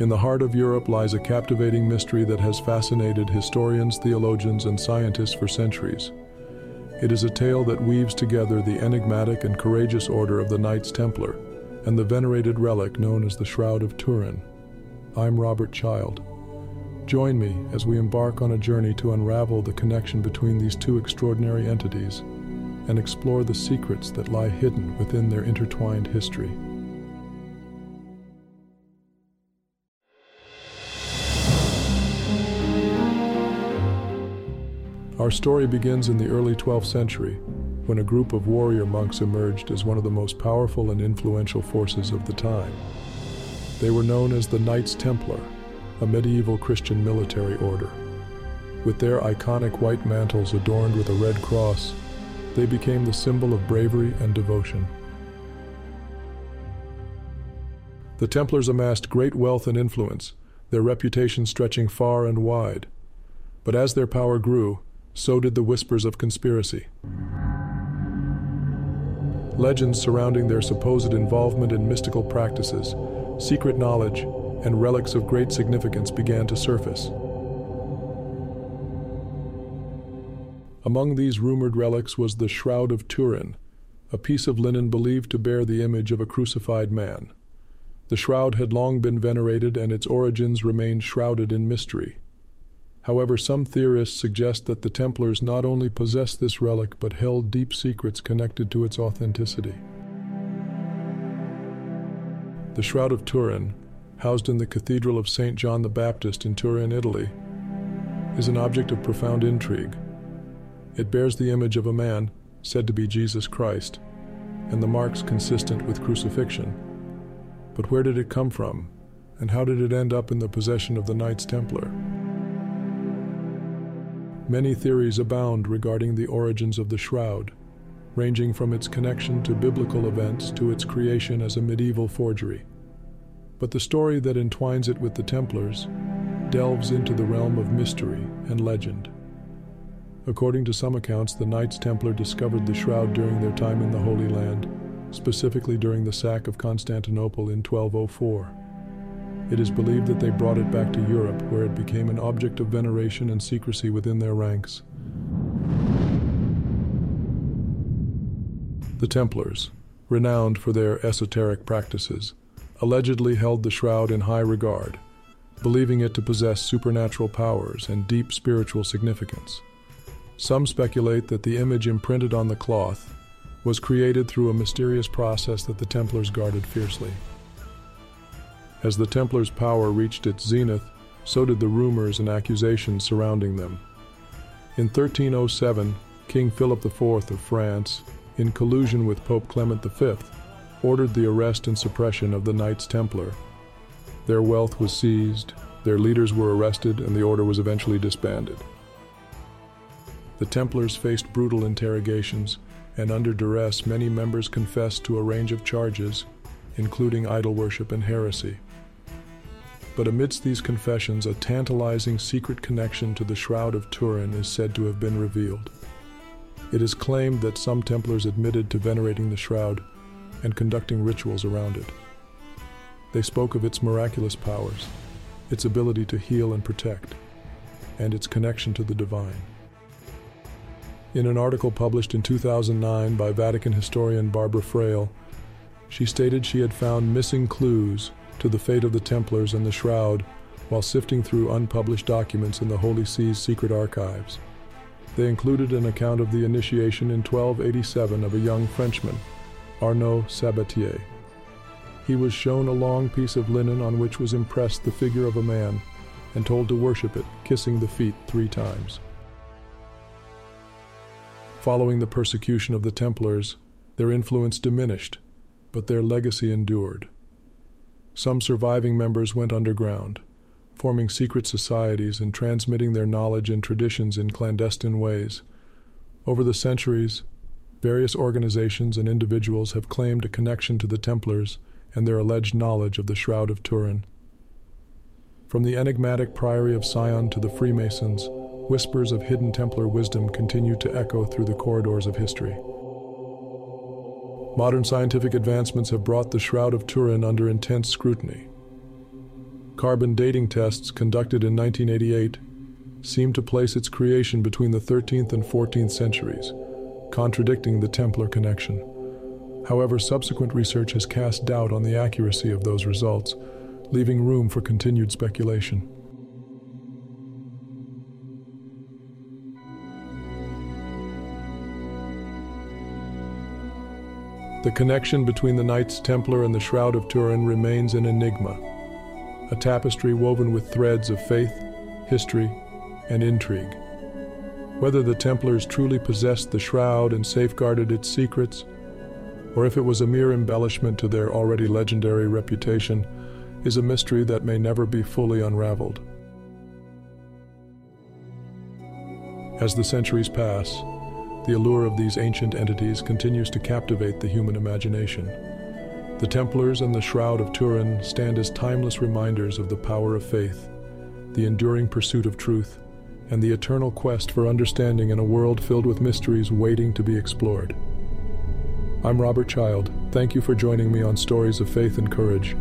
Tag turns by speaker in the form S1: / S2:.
S1: In the heart of Europe lies a captivating mystery that has fascinated historians, theologians, and scientists for centuries. It is a tale that weaves together the enigmatic and courageous order of the Knights Templar and the venerated relic known as the Shroud of Turin. I'm Robert Child. Join me as we embark on a journey to unravel the connection between these two extraordinary entities and explore the secrets that lie hidden within their intertwined history. Our story begins in the early 12th century, when a group of warrior monks emerged as one of the most powerful and influential forces of the time. They were known as the Knights Templar, a medieval Christian military order. With their iconic white mantles adorned with a red cross, they became the symbol of bravery and devotion. The Templars amassed great wealth and influence, their reputation stretching far and wide. But as their power grew, so did the whispers of conspiracy. Legends surrounding their supposed involvement in mystical practices, secret knowledge, and relics of great significance began to surface. Among these rumored relics was the Shroud of Turin, a piece of linen believed to bear the image of a crucified man. The shroud had long been venerated and its origins remained shrouded in mystery. However, some theorists suggest that the Templars not only possessed this relic but held deep secrets connected to its authenticity. The Shroud of Turin, housed in the Cathedral of St. John the Baptist in Turin, Italy, is an object of profound intrigue. It bears the image of a man, said to be Jesus Christ, and the marks consistent with crucifixion. But where did it come from, and how did it end up in the possession of the Knights Templar? Many theories abound regarding the origins of the shroud, ranging from its connection to biblical events to its creation as a medieval forgery. But the story that entwines it with the Templars delves into the realm of mystery and legend. According to some accounts, the Knights Templar discovered the shroud during their time in the Holy Land, specifically during the sack of Constantinople in 1204. It is believed that they brought it back to Europe, where it became an object of veneration and secrecy within their ranks. The Templars, renowned for their esoteric practices, allegedly held the shroud in high regard, believing it to possess supernatural powers and deep spiritual significance. Some speculate that the image imprinted on the cloth was created through a mysterious process that the Templars guarded fiercely. As the Templars' power reached its zenith, so did the rumors and accusations surrounding them. In 1307, King Philip IV of France, in collusion with Pope Clement V, ordered the arrest and suppression of the Knights Templar. Their wealth was seized, their leaders were arrested, and the order was eventually disbanded. The Templars faced brutal interrogations, and under duress, many members confessed to a range of charges, including idol worship and heresy. But amidst these confessions, a tantalizing secret connection to the Shroud of Turin is said to have been revealed. It is claimed that some Templars admitted to venerating the shroud and conducting rituals around it. They spoke of its miraculous powers, its ability to heal and protect, and its connection to the divine. In an article published in 2009 by Vatican historian Barbara Frale, she stated she had found missing clues to the fate of the Templars and the Shroud while sifting through unpublished documents in the Holy See's secret archives. They included an account of the initiation in 1287 of a young Frenchman, Arnaud Sabatier. He was shown a long piece of linen on which was impressed the figure of a man and told to worship it, kissing the feet three times. Following the persecution of the Templars, their influence diminished, but their legacy endured. Some surviving members went underground, forming secret societies and transmitting their knowledge and traditions in clandestine ways. Over the centuries, various organizations and individuals have claimed a connection to the Templars and their alleged knowledge of the Shroud of Turin. From the enigmatic Priory of Sion to the Freemasons, whispers of hidden Templar wisdom continue to echo through the corridors of history. Modern scientific advancements have brought the Shroud of Turin under intense scrutiny. Carbon dating tests conducted in 1988 seem to place its creation between the 13th and 14th centuries, contradicting the Templar connection. However, subsequent research has cast doubt on the accuracy of those results, leaving room for continued speculation. The connection between the Knights Templar and the Shroud of Turin remains an enigma, a tapestry woven with threads of faith, history, and intrigue. Whether the Templars truly possessed the shroud and safeguarded its secrets, or if it was a mere embellishment to their already legendary reputation, is a mystery that may never be fully unraveled. As the centuries pass, the allure of these ancient entities continues to captivate the human imagination. The Templars and the Shroud of Turin stand as timeless reminders of the power of faith, the enduring pursuit of truth, and the eternal quest for understanding in a world filled with mysteries waiting to be explored. I'm Robert Child. Thank you for joining me on Stories of Faith and Courage.